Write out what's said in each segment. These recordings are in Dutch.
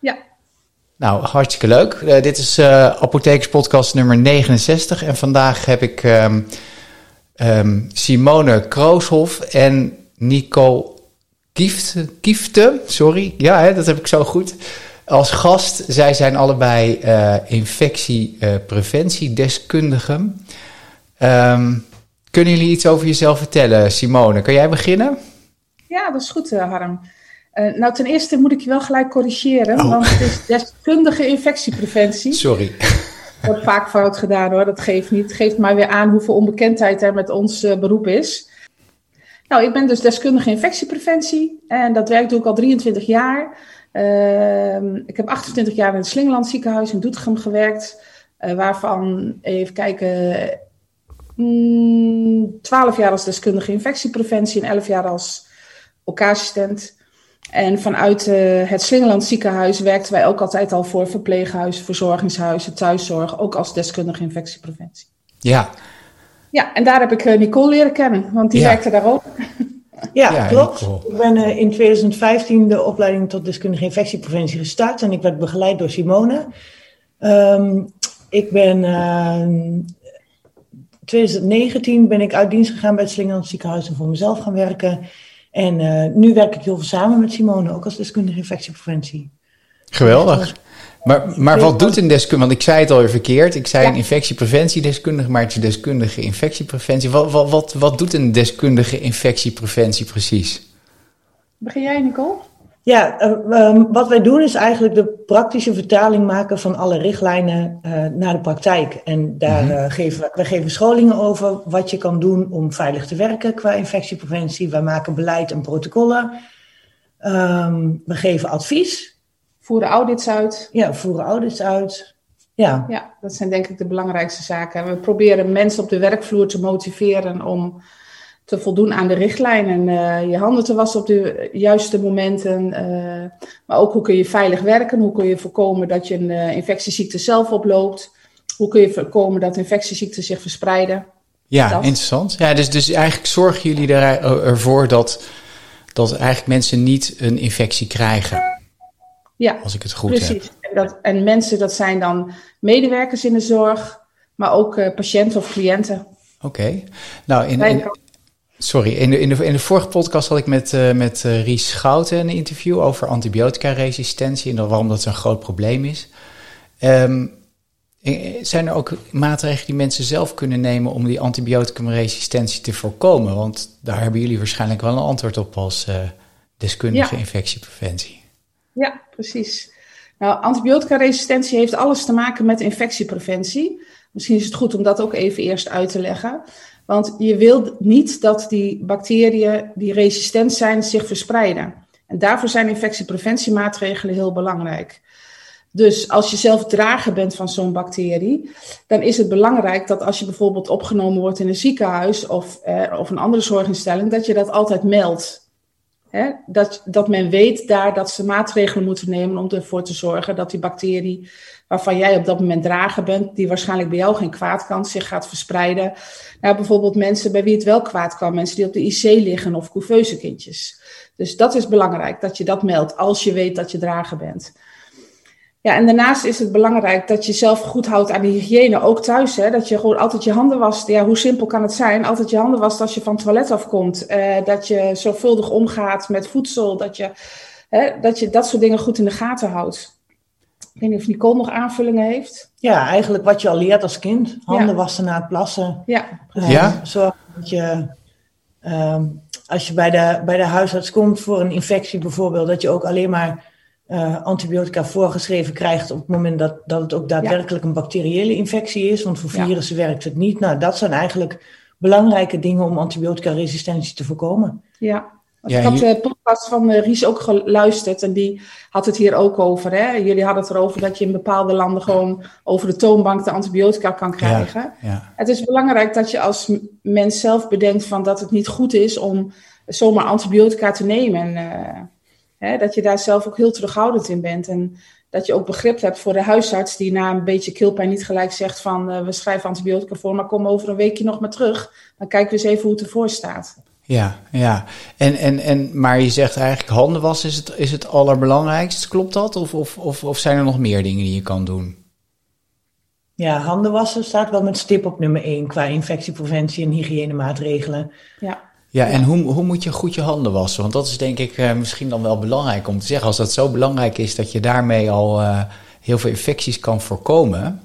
Ja. Nou, hartstikke leuk. Uh, dit is uh, Apothekerspodcast nummer 69. En vandaag heb ik um, um, Simone Krooshoff en Nico Kiefte, Kiefte sorry, ja, hè, dat heb ik zo goed, als gast. Zij zijn allebei uh, infectiepreventiedeskundigen. Um, kunnen jullie iets over jezelf vertellen, Simone? Kan jij beginnen? Ja, dat is goed, Harm. Uh, nou, ten eerste moet ik je wel gelijk corrigeren, oh. want het is deskundige infectiepreventie. Sorry. Wordt vaak fout gedaan hoor, dat geeft niet. Het geeft maar weer aan hoeveel onbekendheid er met ons uh, beroep is. Nou, ik ben dus deskundige infectiepreventie en dat werk doe ik al 23 jaar. Uh, ik heb 28 jaar in het Slingeland ziekenhuis in Doetinchem gewerkt, uh, waarvan, even kijken, mm, 12 jaar als deskundige infectiepreventie en 11 jaar als OK-assistent. En vanuit uh, het Slingeland ziekenhuis werkten wij ook altijd al voor verpleeghuizen, verzorgingshuizen, thuiszorg, ook als deskundige infectiepreventie. Ja. Ja, en daar heb ik uh, Nicole leren kennen, want die ja. werkte daar ook. Ja, ja klopt. Nicole. Ik ben uh, in 2015 de opleiding tot deskundige infectiepreventie gestart en ik werd begeleid door Simone. Um, ik ben in 2019 ben ik uit dienst gegaan bij het Slingeland ziekenhuis en voor mezelf gaan werken. En uh, nu werk ik heel veel samen met Simone, ook als deskundige infectiepreventie. Geweldig. Maar, maar wat doet een deskundige, want ik zei het al even verkeerd, ik zei ja. een infectiepreventiedeskundige, maar het is deskundige infectiepreventie. Wat, wat, wat, wat doet een deskundige infectiepreventie precies? Begin jij, Nicole? Ja, uh, um, wat wij doen is eigenlijk de praktische vertaling maken van alle richtlijnen uh, naar de praktijk. En daar mm-hmm. uh, geven we geven scholingen over wat je kan doen om veilig te werken qua infectiepreventie. Wij maken beleid en protocollen. Um, we geven advies. Voeren audits uit. Ja, voeren audits uit. Ja. ja, dat zijn denk ik de belangrijkste zaken. We proberen mensen op de werkvloer te motiveren om te voldoen aan de richtlijnen. Uh, je handen te wassen op de juiste momenten. Uh, maar ook hoe kun je veilig werken? Hoe kun je voorkomen dat je een uh, infectieziekte zelf oploopt? Hoe kun je voorkomen dat infectieziekten zich verspreiden? Ja, dat. interessant. Ja, dus, dus eigenlijk zorgen jullie er, ervoor dat, dat eigenlijk mensen niet een infectie krijgen. Ja, als ik het goed precies. heb. En, dat, en mensen, dat zijn dan medewerkers in de zorg, maar ook patiënten of cliënten. Oké. Okay. Nou, in, in, Sorry, in de, in, de, in de vorige podcast had ik met, uh, met uh, Ries Schouten een interview over antibiotica-resistentie en waarom dat zo'n groot probleem is. Um, zijn er ook maatregelen die mensen zelf kunnen nemen om die antibioticumresistentie te voorkomen? Want daar hebben jullie waarschijnlijk wel een antwoord op als uh, deskundige ja. infectiepreventie. Ja, precies. Nou, antibiotica-resistentie heeft alles te maken met infectiepreventie. Misschien is het goed om dat ook even eerst uit te leggen. Want je wilt niet dat die bacteriën die resistent zijn zich verspreiden. En daarvoor zijn infectiepreventiemaatregelen heel belangrijk. Dus als je zelf drager bent van zo'n bacterie, dan is het belangrijk dat als je bijvoorbeeld opgenomen wordt in een ziekenhuis of, eh, of een andere zorginstelling, dat je dat altijd meldt. Hè? Dat, dat men weet daar dat ze maatregelen moeten nemen om ervoor te zorgen dat die bacterie waarvan jij op dat moment drager bent, die waarschijnlijk bij jou geen kwaad kan, zich gaat verspreiden. Nou, bijvoorbeeld mensen bij wie het wel kwaad kan, mensen die op de IC liggen of couveuse kindjes. Dus dat is belangrijk, dat je dat meldt als je weet dat je drager bent. Ja, en daarnaast is het belangrijk dat je zelf goed houdt aan de hygiëne, ook thuis. Hè? Dat je gewoon altijd je handen wast. Ja, hoe simpel kan het zijn? Altijd je handen wast als je van het toilet afkomt. Uh, dat je zorgvuldig omgaat met voedsel. Dat je, hè, dat je dat soort dingen goed in de gaten houdt. Ik weet niet of Nicole nog aanvullingen heeft. Ja, eigenlijk wat je al leert als kind. Handen ja. wassen na het plassen. Ja. Uh, ja? Zorg dat je, um, als je bij de, bij de huisarts komt voor een infectie bijvoorbeeld, dat je ook alleen maar uh, antibiotica voorgeschreven krijgt op het moment dat, dat het ook daadwerkelijk ja. een bacteriële infectie is. Want voor virussen ja. werkt het niet. Nou, dat zijn eigenlijk belangrijke dingen om antibiotica-resistentie te voorkomen. Ja, ja, ik had de podcast van uh, Ries ook geluisterd en die had het hier ook over. Hè? Jullie hadden het erover dat je in bepaalde landen gewoon over de toonbank de antibiotica kan krijgen. Ja, ja. Het is belangrijk dat je als mens zelf bedenkt van dat het niet goed is om zomaar antibiotica te nemen. En, uh, hè, dat je daar zelf ook heel terughoudend in bent. En dat je ook begrip hebt voor de huisarts die na een beetje keelpijn niet gelijk zegt van uh, we schrijven antibiotica voor, maar kom over een weekje nog maar terug. Dan kijken we eens even hoe het ervoor staat. Ja, ja. En, en, en, maar je zegt eigenlijk handen wassen is het, is het allerbelangrijkste. Klopt dat? Of, of, of, of zijn er nog meer dingen die je kan doen? Ja, handen wassen staat wel met stip op nummer 1 qua infectiepreventie en hygiënemaatregelen. Ja. Ja, en hoe, hoe moet je goed je handen wassen? Want dat is denk ik uh, misschien dan wel belangrijk om te zeggen. Als dat zo belangrijk is dat je daarmee al uh, heel veel infecties kan voorkomen.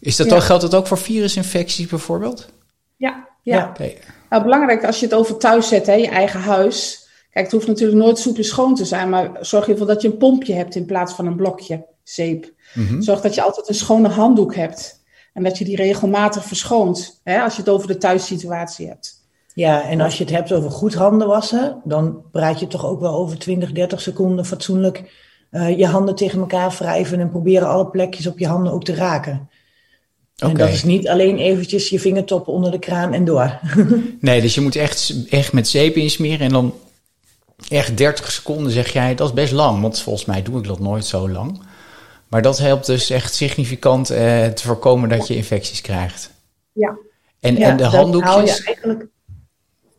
Is dat ook, geldt dat ook voor virusinfecties bijvoorbeeld? Ja, ja. Okay. Nou, belangrijk als je het over thuis zet, hè, je eigen huis. Kijk, het hoeft natuurlijk nooit super schoon te zijn, maar zorg in ieder geval dat je een pompje hebt in plaats van een blokje zeep. Mm -hmm. Zorg dat je altijd een schone handdoek hebt en dat je die regelmatig verschoont, hè, als je het over de thuissituatie hebt. Ja, en als je het hebt over goed handen wassen, dan praat je toch ook wel over 20, 30 seconden fatsoenlijk uh, je handen tegen elkaar wrijven en proberen alle plekjes op je handen ook te raken. Okay. En dat is niet alleen eventjes je vingertoppen onder de kraan en door. nee, dus je moet echt, echt met zeep insmeren en dan echt 30 seconden zeg jij, dat is best lang. Want volgens mij doe ik dat nooit zo lang. Maar dat helpt dus echt significant eh, te voorkomen dat je infecties krijgt. Ja. En, ja, en de handdoekjes... eigenlijk...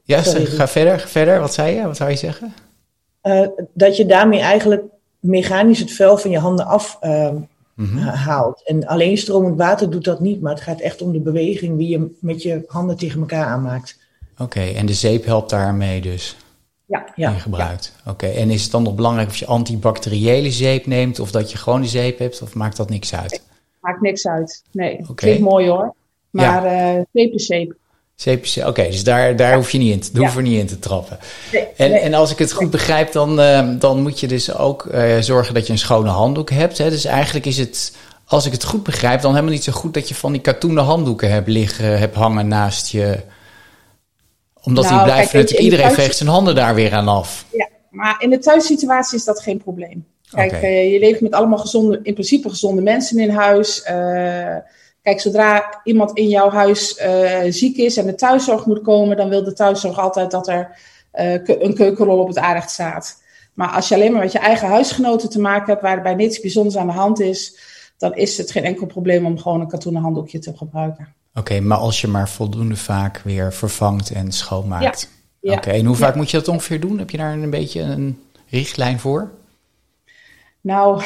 Ja, Sorry. ga verder, verder. Wat zei je? Wat zou je zeggen? Uh, dat je daarmee eigenlijk mechanisch het vuil van je handen af uh, mm-hmm. haalt. En alleen stromend water doet dat niet, maar het gaat echt om de beweging die je met je handen tegen elkaar aanmaakt. Oké, okay, en de zeep helpt daarmee dus? Ja. ja. gebruikt. Ja. Oké, okay. en is het dan nog belangrijk of je antibacteriële zeep neemt of dat je gewoon de zeep hebt of maakt dat niks uit? Maakt niks uit. Nee, okay. klinkt mooi hoor. Maar ja. uh, zeep is zeep. Is Oké, okay, dus daar, daar ja. hoef je niet in, ja. hoef er niet in te trappen. Nee, en, nee. en als ik het goed begrijp, dan, uh, dan moet je dus ook uh, zorgen dat je een schone handdoek hebt. Hè? Dus eigenlijk is het, als ik het goed begrijp, dan helemaal niet zo goed dat je van die katoenen handdoeken hebt liggen, hebt hangen naast je omdat nou, die blijven kijk, natuurlijk, iedereen thuis... veegt zijn handen daar weer aan af. Ja, maar in de thuissituatie is dat geen probleem. Kijk, okay. uh, je leeft met allemaal gezonde, in principe gezonde mensen in huis. Kijk, zodra iemand in jouw huis uh, ziek is en de thuiszorg moet komen, dan wil de thuiszorg altijd dat er een keukenrol op het aardig staat. Maar als je alleen maar met je eigen huisgenoten te maken hebt, waarbij niets bijzonders aan de hand is, dan is het geen enkel probleem om gewoon een katoenen handdoekje te gebruiken. Oké, okay, maar als je maar voldoende vaak weer vervangt en schoonmaakt. Ja. ja. Oké, okay, en hoe vaak ja. moet je dat ongeveer doen? Heb je daar een beetje een richtlijn voor? Nou,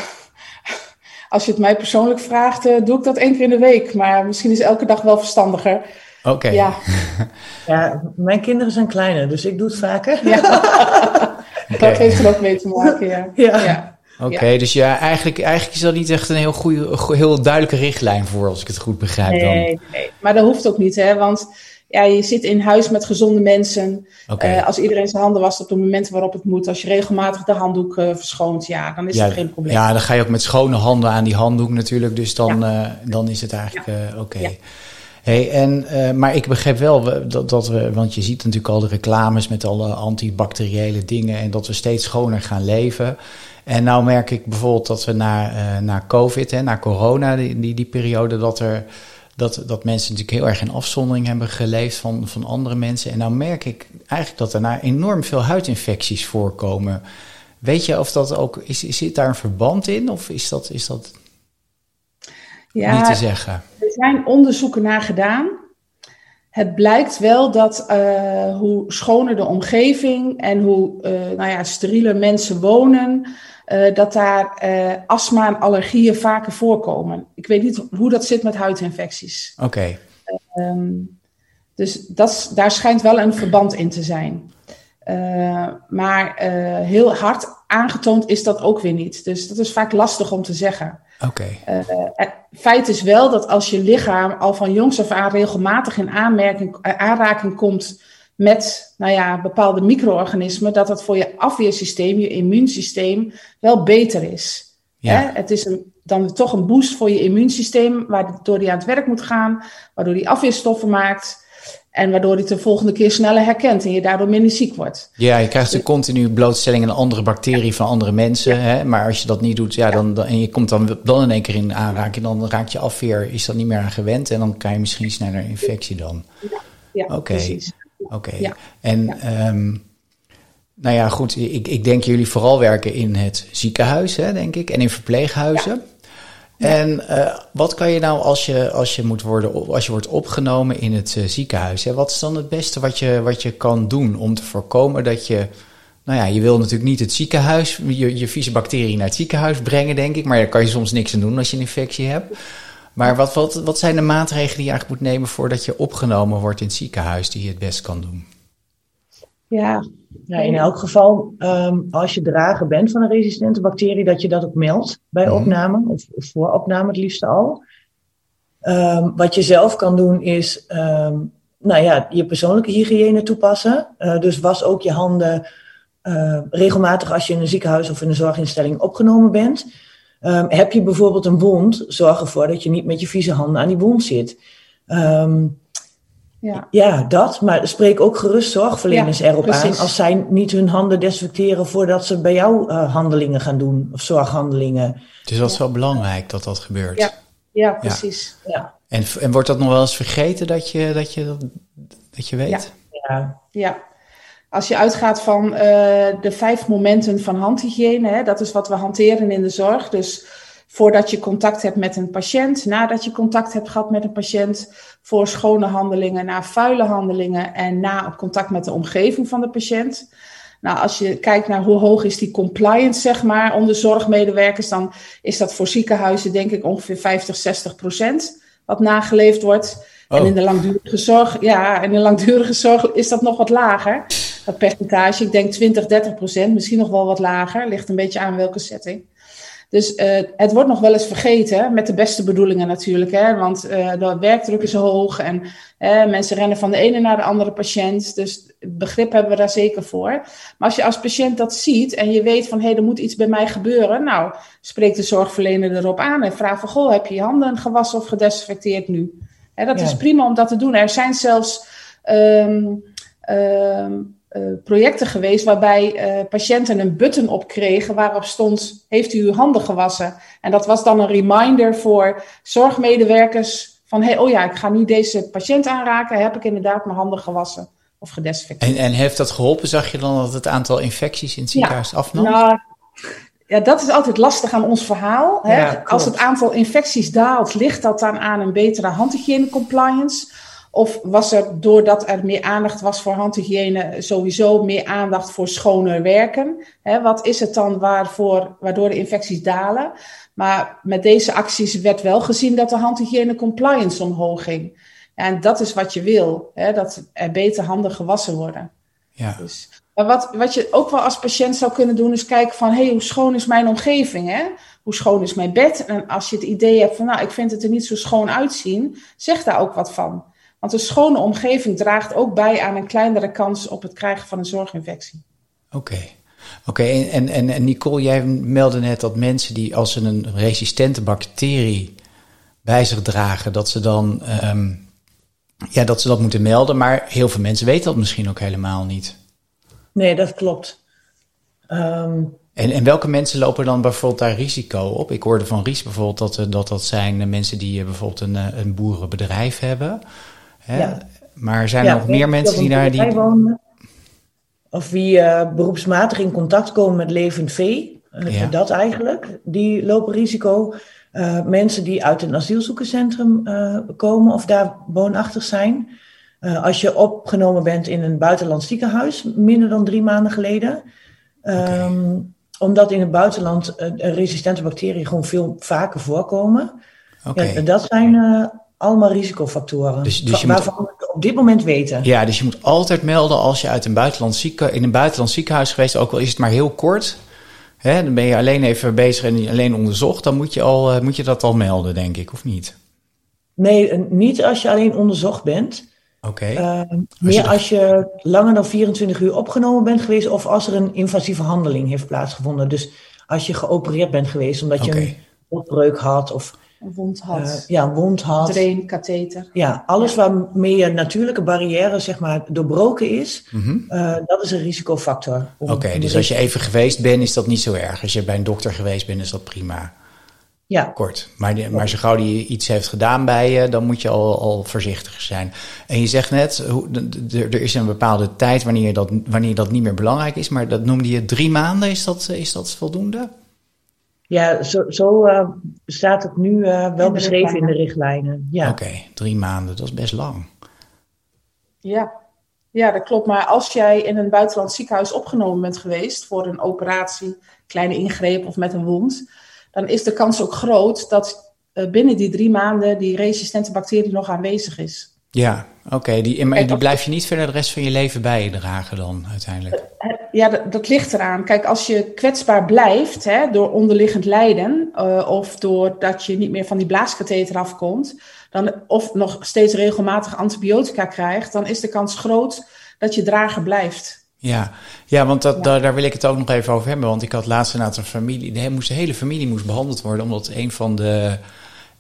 als je het mij persoonlijk vraagt, uh, doe ik dat één keer in de week. Maar misschien is elke dag wel verstandiger. Oké. Okay. Ja. ja, mijn kinderen zijn kleiner, dus ik doe het vaker. Ja. okay. Dat heeft er ook mee te maken, ja. ja. Oké, okay, ja. dus ja, eigenlijk, eigenlijk is dat niet echt een heel, goede, heel duidelijke richtlijn voor, als ik het goed begrijp. Nee, dan. nee, maar dat hoeft ook niet, hè? Want ja, je zit in huis met gezonde mensen. Okay. Uh, als iedereen zijn handen wast op de momenten waarop het moet, als je regelmatig de handdoek uh, verschoont, ja, dan is ja, het geen probleem. Ja, dan ga je ook met schone handen aan die handdoek natuurlijk, dus dan, ja. uh, dan is het eigenlijk oké. Okay. Hey, en, maar ik begrijp wel dat, dat we, want je ziet natuurlijk al de reclames met alle antibacteriële dingen en dat we steeds schoner gaan leven. En nou merk ik bijvoorbeeld dat we na, na COVID, hè, na corona, die, die, die periode, dat, er, dat, dat mensen natuurlijk heel erg in afzondering hebben geleefd van, van andere mensen. En nou merk ik eigenlijk dat nou enorm veel huidinfecties voorkomen. Weet je of dat ook, is, zit daar een verband in of is dat, is dat ja, niet te zeggen? Er zijn onderzoeken naar gedaan. Het blijkt wel dat uh, hoe schoner de omgeving en hoe uh, nou ja, sterieler mensen wonen, uh, dat daar astma en allergieën vaker voorkomen. Ik weet niet hoe dat zit met huidinfecties. Oké. Okay. Um, dus dat, daar schijnt wel een verband in te zijn. maar heel hard aangetoond is dat ook weer niet. Dus dat is vaak lastig om te zeggen. Oké. Okay. Feit is wel dat als je lichaam al van jongs af aan regelmatig in aanmerking, aanraking komt met nou ja, bepaalde micro-organismen, dat dat voor je afweersysteem, je immuunsysteem, wel beter is. Ja. Hè? Het is een, dan toch een boost voor je immuunsysteem, waardoor die aan het werk moet gaan, waardoor die afweerstoffen maakt. En waardoor hij het de volgende keer sneller herkent en je daardoor minder ziek wordt. Ja, je krijgt een continu blootstelling aan andere bacteriën van andere mensen. Ja. Hè? Maar als je dat niet doet, ja, dan, dan, en je komt dan, dan in één keer in aanraking, dan raakt je afweer, is dat niet meer aan gewend. En dan krijg je misschien sneller infectie dan. Ja, ja okay. precies. Oké. Okay. Ja. En ja. Um, nou ja, goed, ik, ik denk jullie vooral werken in het ziekenhuis, hè, denk ik, en in verpleeghuizen. En uh, wat kan je nou als je, als je, moet worden, als je wordt opgenomen in het uh, ziekenhuis? Hè, wat is dan het beste wat je, wat je kan doen om te voorkomen dat je. Nou ja, je wil natuurlijk niet het ziekenhuis, je, je vieze bacterie naar het ziekenhuis brengen, denk ik. Maar daar kan je soms niks aan doen als je een infectie hebt. Maar wat, wat, wat zijn de maatregelen die je eigenlijk moet nemen voordat je opgenomen wordt in het ziekenhuis die je het best kan doen? Ja, ja in elk geval, um, als je drager bent van een resistente bacterie, dat je dat ook meldt bij mm. opname, of voor opname het liefst al. Um, wat je zelf kan doen is, um, nou ja, je persoonlijke hygiëne toepassen. Uh, dus was ook je handen uh, regelmatig als je in een ziekenhuis of in een zorginstelling opgenomen bent. Um, heb je bijvoorbeeld een wond, zorg ervoor dat je niet met je vieze handen aan die wond zit. Um, ja. ja, dat. Maar spreek ook gerust zorgverleners erop aan als zij niet hun handen desinfecteren voordat ze bij jou uh, handelingen gaan doen of zorghandelingen. Dus dat is wel belangrijk dat dat gebeurt. Ja, ja precies. Ja. En, en wordt dat nog wel eens vergeten dat je dat, je, dat je weet? Ja. ja. Als je uitgaat van uh, de vijf momenten van handhygiëne, hè, dat is wat we hanteren in de zorg. Dus voordat je contact hebt met een patiënt, nadat je contact hebt gehad met een patiënt, voor schone handelingen, na vuile handelingen en na op contact met de omgeving van de patiënt. Nou, als je kijkt naar hoe hoog is die compliance, zeg maar, onder zorgmedewerkers, dan is dat voor ziekenhuizen denk ik ongeveer 50, 60 procent wat nageleefd wordt. En oh. in de langdurige zorg, ja, in de langdurige zorg is dat nog wat lager. Dat percentage, ik denk 20, 30 procent, misschien nog wel wat lager. Ligt een beetje aan welke setting. Dus uh, het wordt nog wel eens vergeten, met de beste bedoelingen natuurlijk. Hè? Want uh, de werkdruk is hoog en uh, mensen rennen van de ene naar de andere patiënt. Dus begrip hebben we daar zeker voor. Maar als je als patiënt dat ziet en je weet van hé, hey, er moet iets bij mij gebeuren. Nou, spreek de zorgverlener erop aan en vraag van goh, heb je je handen gewassen of gedesinfecteerd nu? Hè, dat ja. is prima om dat te doen. Er zijn zelfs. Um, um, uh, projecten geweest waarbij uh, patiënten een button op kregen waarop stond: Heeft u uw handen gewassen? En dat was dan een reminder voor zorgmedewerkers: van hey, oh ja, ik ga niet deze patiënt aanraken, heb ik inderdaad mijn handen gewassen of gedesinfecteerd. En, en heeft dat geholpen? Zag je dan dat het aantal infecties in het ziekenhuis ja, afnam? Nou, ja, dat is altijd lastig aan ons verhaal. Hè? Ja, Als het aantal infecties daalt, ligt dat dan aan een betere handhygiëne compliance? Of was er, doordat er meer aandacht was voor handhygiëne, sowieso meer aandacht voor schoner werken? wat is het dan waarvoor, waardoor de infecties dalen? Maar met deze acties werd wel gezien dat de handhygiëne compliance omhoog ging. en dat is wat je wil, dat er beter handen gewassen worden. Ja. Dus, maar wat, wat je ook wel als patiënt zou kunnen doen, is kijken van, hé, hey, hoe schoon is mijn omgeving? Hè? Hoe schoon is mijn bed? En als je het idee hebt van, nou, ik vind het er niet zo schoon uitzien, zeg daar ook wat van. Want een schone omgeving draagt ook bij aan een kleinere kans op het krijgen van een zorginfectie. Oké. Oké, en, en, en Nicole, jij meldde net dat mensen die als ze een resistente bacterie bij zich dragen, dat ze dan um, ja, dat ze dat moeten melden. Maar heel veel mensen weten dat misschien ook helemaal niet. Nee, dat klopt. Um... En, en welke mensen lopen dan bijvoorbeeld daar risico op? Ik hoorde van Ries bijvoorbeeld dat dat, dat zijn mensen die bijvoorbeeld een, een boerenbedrijf hebben. Ja. Maar zijn er nog meer mensen die daar die. Wonen, of wie uh, beroepsmatig in contact komen met levend vee. Dat eigenlijk. Die lopen risico. Uh, mensen die uit een asielzoekerscentrum komen of daar woonachtig zijn. als je opgenomen bent in een buitenlands ziekenhuis, minder dan drie maanden geleden. Okay. Um, omdat in het buitenland resistente bacteriën gewoon veel vaker voorkomen. Okay. Ja, dat zijn allemaal risicofactoren. Dus, dus je waarvan moet, we op dit moment weten. Ja, dus je moet altijd melden als je uit een buitenland zieke, in een buitenland ziekenhuis geweest, ook al is het maar heel kort. Hè, dan ben je alleen even bezig en alleen onderzocht. Dan moet je, al, eh, moet je dat al melden, denk ik, of niet? Nee, niet als je alleen onderzocht bent. Oké. Okay. Uh, meer als je langer dan 24 uur opgenomen bent geweest of als er een invasieve handeling heeft plaatsgevonden. Dus als je geopereerd bent geweest omdat je een opbreuk had of een wond had. Uh, ja, een wond had. Drain, katheter. Ja, alles waarmee je natuurlijke barrière zeg maar doorbroken is, mm -hmm. uh, dat is een risicofactor. Oké, dus als je even geweest bent, is dat niet zo erg. Als je bij een dokter geweest bent, is dat prima. Ja. Kort. Maar, maar zo gauw die iets heeft gedaan bij je, dan moet je al, al voorzichtig zijn. En je zegt net, er is een bepaalde tijd wanneer dat, wanneer dat niet meer belangrijk is. Maar dat noemde je drie maanden. Is dat, is dat voldoende? Ja, zo, zo uh, staat het nu wel beschreven in de richtlijnen. Ja. Oké, drie maanden, dat is best lang. Ja. ja, dat klopt. Maar als jij in een buitenland ziekenhuis opgenomen bent geweest voor een operatie, kleine ingreep of met een wond, dan is de kans ook groot dat binnen die drie maanden die resistente bacterie nog aanwezig is. Ja, oké. Die, die blijf je niet verder de rest van je leven bij je dragen dan uiteindelijk? Ja, dat, dat ligt eraan. Kijk, als je kwetsbaar blijft hè, door onderliggend lijden uh, of doordat je niet meer van die blaaskatheter afkomt, dan, of nog steeds regelmatig antibiotica krijgt, dan is de kans groot dat je drager blijft. Ja, ja want dat, Daar, daar wil ik het ook nog even over hebben. Want ik had laatst een aantal familie, de, moest, de hele familie moest behandeld worden, omdat een van de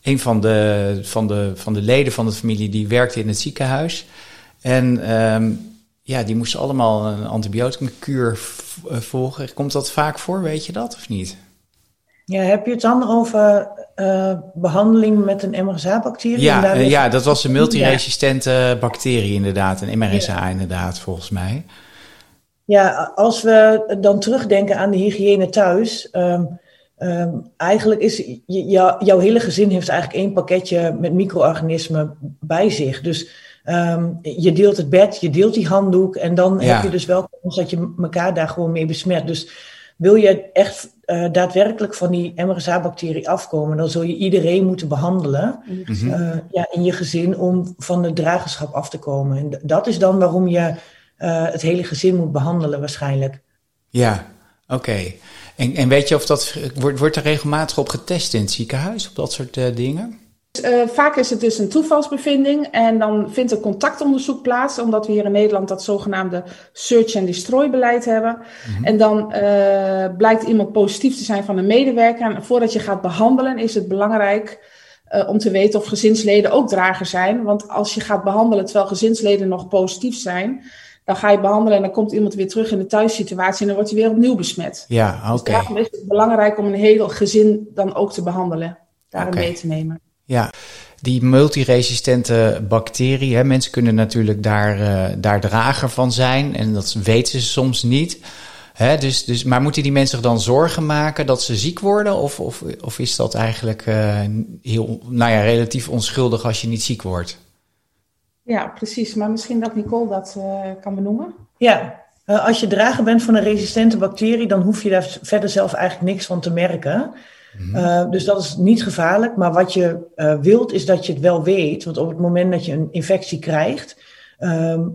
een van de, van, de, van de leden van de familie die werkte in het ziekenhuis. En um, ja, die moesten allemaal een antibioticumkuur eh, volgen. Komt dat vaak voor, weet je dat of niet? Ja, heb je het dan over uh, behandeling met een MRSA-bacterie? Ja, uh, ja, dat was een multiresistente bacterie inderdaad, een MRSA inderdaad, volgens mij. Ja, als we dan terugdenken aan de hygiëne thuis... Um, Um, eigenlijk is jouw hele gezin heeft eigenlijk één pakketje met micro-organismen bij zich. Dus um, je deelt het bed, je deelt die handdoek en dan heb je dus wel kans dat je elkaar daar gewoon mee besmet. Dus wil je echt uh, daadwerkelijk van die MRSA-bacterie afkomen, dan zul je iedereen moeten behandelen mm uh, ja, in je gezin om van de dragerschap af te komen. En dat is dan waarom je uh, het hele gezin moet behandelen waarschijnlijk. Ja, oké. En, en weet je of dat wordt, wordt er regelmatig op getest in het ziekenhuis, op dat soort dingen? Uh, vaak is het dus een toevalsbevinding en dan vindt er contactonderzoek plaats, omdat we hier in Nederland dat zogenaamde search and destroy beleid hebben. Mm-hmm. En dan uh, blijkt iemand positief te zijn van een medewerker. En voordat je gaat behandelen is het belangrijk uh, om te weten of gezinsleden ook drager zijn. Want als je gaat behandelen terwijl gezinsleden nog positief zijn, dan ga je behandelen en dan komt iemand weer terug in de thuissituatie en dan wordt hij weer opnieuw besmet. Ja, oké. Okay. Dus daarom is het belangrijk om een heel gezin dan ook te behandelen, daarin okay. mee te nemen. Ja, die multiresistente bacterie, hè, mensen kunnen natuurlijk daar, uh, daar drager van zijn en dat weten ze soms niet. Hè, dus, dus, maar moeten die mensen zich dan zorgen maken dat ze ziek worden? Of, of, of is dat eigenlijk uh, heel, nou ja, relatief onschuldig als je niet ziek wordt? Ja, precies. Maar misschien dat Nicole dat uh, kan benoemen. Ja, uh, als je drager bent van een resistente bacterie, dan hoef je daar verder zelf eigenlijk niks van te merken. Mm-hmm. Uh, dus dat is niet gevaarlijk. Maar wat je wilt, is dat je het wel weet. Want op het moment dat je een infectie krijgt,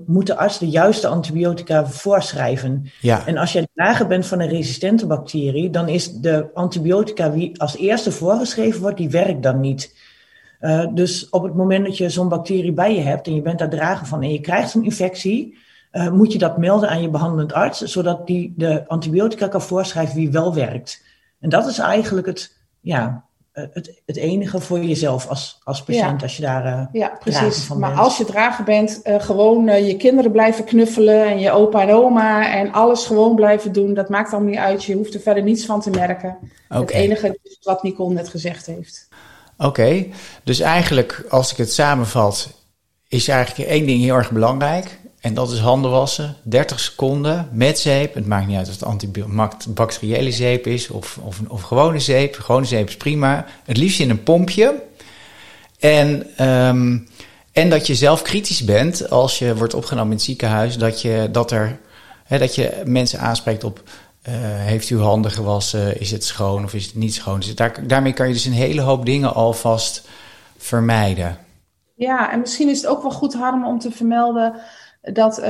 moet de arts de juiste antibiotica voorschrijven. Ja. En als je drager bent van een resistente bacterie, dan is de antibiotica die als eerste voorgeschreven wordt, die werkt dan niet. Uh, dus op het moment dat je zo'n bacterie bij je hebt en je bent daar drager van en je krijgt een infectie, moet je dat melden aan je behandelend arts, zodat die de antibiotica kan voorschrijven wie wel werkt. En dat is eigenlijk het, ja, uh, het, het enige voor jezelf als, als patiënt, ja. als je daar Ja, precies. Van maar bent. als je drager bent, gewoon je kinderen blijven knuffelen en je opa en oma en alles gewoon blijven doen, dat maakt allemaal niet uit. Je hoeft er verder niets van te merken. Okay. Het enige is wat Nicole net gezegd heeft. Oké, okay, dus eigenlijk als ik het samenvat, is eigenlijk één ding heel erg belangrijk. En dat is handen wassen, 30 seconden met zeep. Het maakt niet uit of het antibacteriële zeep is of, of, of gewone zeep. Gewone zeep is prima. Het liefst in een pompje. En, um, en dat je zelf kritisch bent als je wordt opgenomen in het ziekenhuis. Dat je, dat er, hè, dat je mensen aanspreekt op uh, heeft u handen gewassen? Is het schoon of is het niet schoon? Dus daar, daarmee kan je dus een hele hoop dingen alvast vermijden. Ja, en misschien is het ook wel goed, Harm, om te vermelden dat. Uh,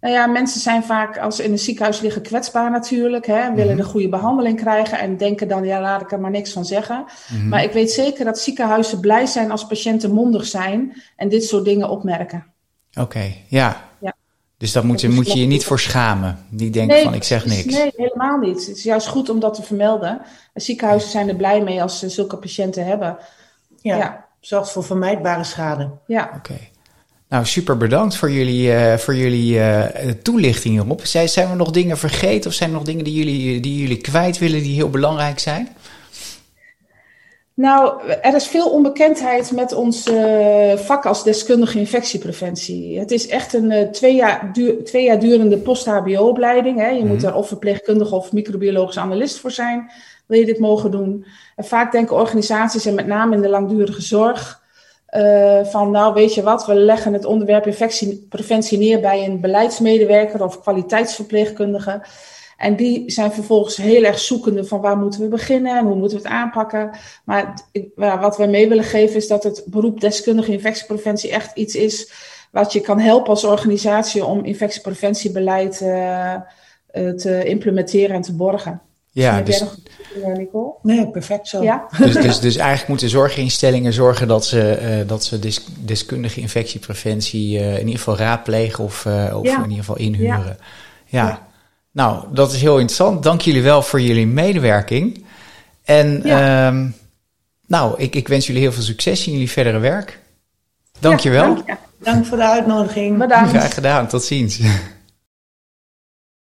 nou ja, mensen zijn vaak als ze in een ziekenhuis liggen kwetsbaar natuurlijk. Hè, willen de goede behandeling krijgen en denken dan, ja, laat ik er maar niks van zeggen. Mm-hmm. Maar ik weet zeker dat ziekenhuizen blij zijn als patiënten mondig zijn en dit soort dingen opmerken. Oké, okay, ja. ja. Dus daar moet, je, moet je je niet voor schamen. Die denken nee, van ik zeg niks. Nee, helemaal niet. Het is juist goed om dat te vermelden. Ziekenhuizen zijn er blij mee als ze zulke patiënten hebben. Ja, ja. zorgt voor vermijdbare schade. Ja. Oké. Okay. Nou, super bedankt voor jullie, uh, voor jullie uh, toelichting hierop. Zijn, zijn er nog dingen vergeten of zijn er nog dingen die jullie, die jullie kwijt willen die heel belangrijk zijn? Nou, er is veel onbekendheid met ons uh, vak als deskundige infectiepreventie. Het is echt een twee, jaar duur, twee jaar durende post-HBO-opleiding. Je moet mhm. er of verpleegkundige of microbiologisch analist voor zijn, wil je dit mogen doen. En vaak denken organisaties, en met name in de langdurige zorg, uh, van nou weet je wat, we leggen het onderwerp infectiepreventie neer bij een beleidsmedewerker of kwaliteitsverpleegkundige. En die zijn vervolgens heel erg zoekende van waar moeten we beginnen en hoe moeten we het aanpakken. Maar wat wij mee willen geven is dat het beroep deskundige infectiepreventie echt iets is wat je kan helpen als organisatie om infectiepreventiebeleid uh, te implementeren en te borgen. Ja, dus, Nicole? Nee, perfect zo. Ja? Dus, dus, dus eigenlijk moeten zorginstellingen zorgen dat ze, uh, dat ze deskundige infectiepreventie uh, in ieder geval raadplegen of, uh, of in ieder geval inhuren. Ja. ja. Nou, dat is heel interessant. Dank jullie wel voor jullie medewerking. En ehm, nou, ik, ik wens jullie heel veel succes in jullie verdere werk. Dank je wel. Dank, dank voor de uitnodiging. Bedankt. Graag gedaan. Tot ziens.